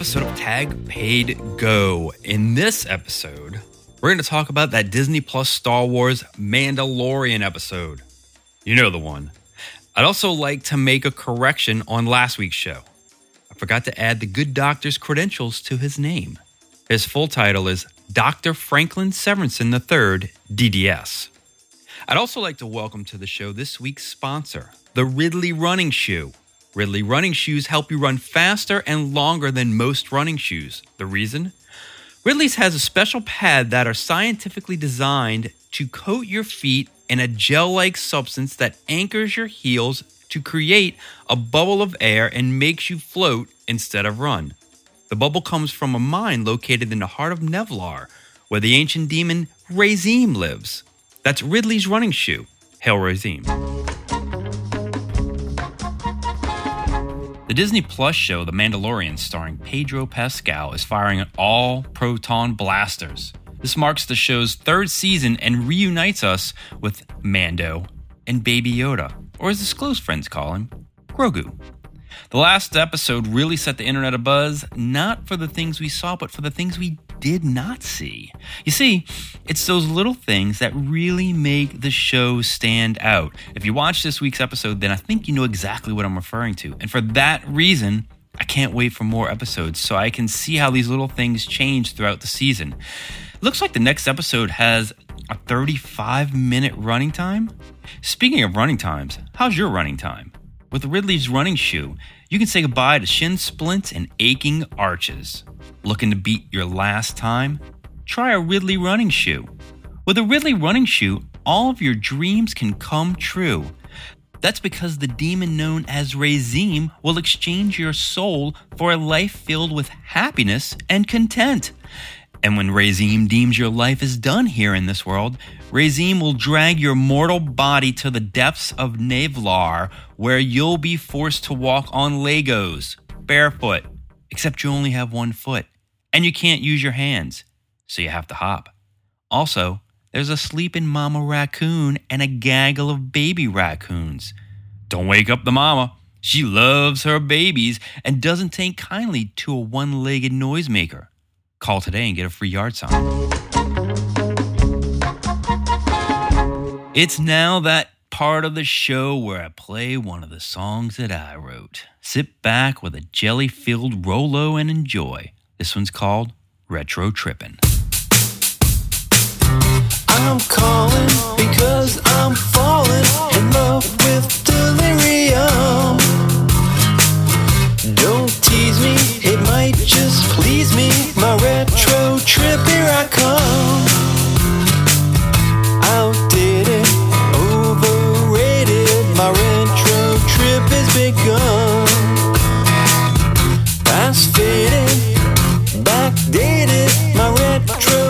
episode of Tag Paid Go. In this episode, we're going to talk about that Disney Plus Star Wars Mandalorian episode. You know the one. I'd also like to make a correction on last week's show. I forgot to add the good doctor's credentials to his name. His full title is Dr. Franklin Sevrenson III, DDS. I'd also like to welcome to the show this week's sponsor, the Ridley Running Shoe. Ridley running shoes help you run faster and longer than most running shoes. The reason? Ridley's has a special pad that are scientifically designed to coat your feet in a gel like substance that anchors your heels to create a bubble of air and makes you float instead of run. The bubble comes from a mine located in the heart of Nevlar, where the ancient demon Rayzeem lives. That's Ridley's running shoe. Hail Rayzeem. The Disney Plus show The Mandalorian, starring Pedro Pascal, is firing all proton blasters. This marks the show's third season and reunites us with Mando and Baby Yoda, or as his close friends call him, Grogu. The last episode really set the internet abuzz, not for the things we saw, but for the things we did not see. You see, it's those little things that really make the show stand out. If you watch this week's episode, then I think you know exactly what I'm referring to. And for that reason, I can't wait for more episodes so I can see how these little things change throughout the season. looks like the next episode has a 35 minute running time. Speaking of running times, how's your running time? With Ridley's running shoe, you can say goodbye to shin splints and aching arches. Looking to beat your last time? Try a Ridley running shoe. With a Ridley running shoe, all of your dreams can come true. That's because the demon known as Rayzeem will exchange your soul for a life filled with happiness and content. And when Rayzeem deems your life is done here in this world, Rayzeem will drag your mortal body to the depths of Nevlar, where you'll be forced to walk on Legos, barefoot, except you only have one foot, and you can't use your hands, so you have to hop. Also, there's a sleeping mama raccoon and a gaggle of baby raccoons. Don't wake up the mama. She loves her babies and doesn't take kindly to a one legged noisemaker. Call today and get a free yard sign. It's now that part of the show where I play one of the songs that I wrote. Sit back with a jelly filled Rolo and enjoy. This one's called Retro Trippin'. I'm calling because I'm falling in love with delirium. Don't tease me, it might just please me. Backdated. My retro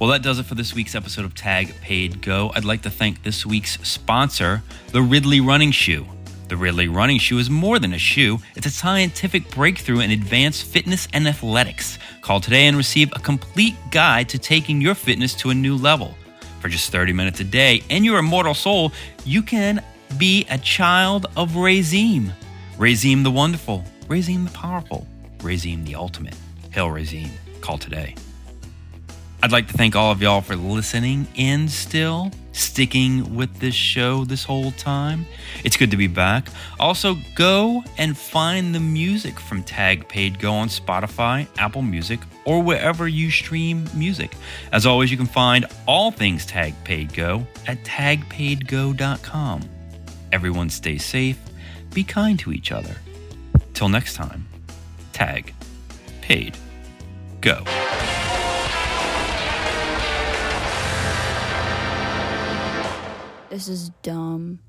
Well, that does it for this week's episode of Tag Paid Go. I'd like to thank this week's sponsor, the Ridley Running Shoe. The Ridley Running Shoe is more than a shoe, it's a scientific breakthrough in advanced fitness and athletics. Call today and receive a complete guide to taking your fitness to a new level. For just 30 minutes a day and your immortal soul, you can be a child of Rayzeem. Rayzeem the Wonderful, Rayzeem the Powerful, Rayzeem the Ultimate. Hail Rayzeem. Call today. I'd like to thank all of y'all for listening in still, sticking with this show this whole time. It's good to be back. Also, go and find the music from Tag Paid Go on Spotify, Apple Music, or wherever you stream music. As always, you can find all things Tag Paid Go at tagpaidgo.com. Everyone stay safe, be kind to each other. Till next time, Tag Paid Go. This is dumb.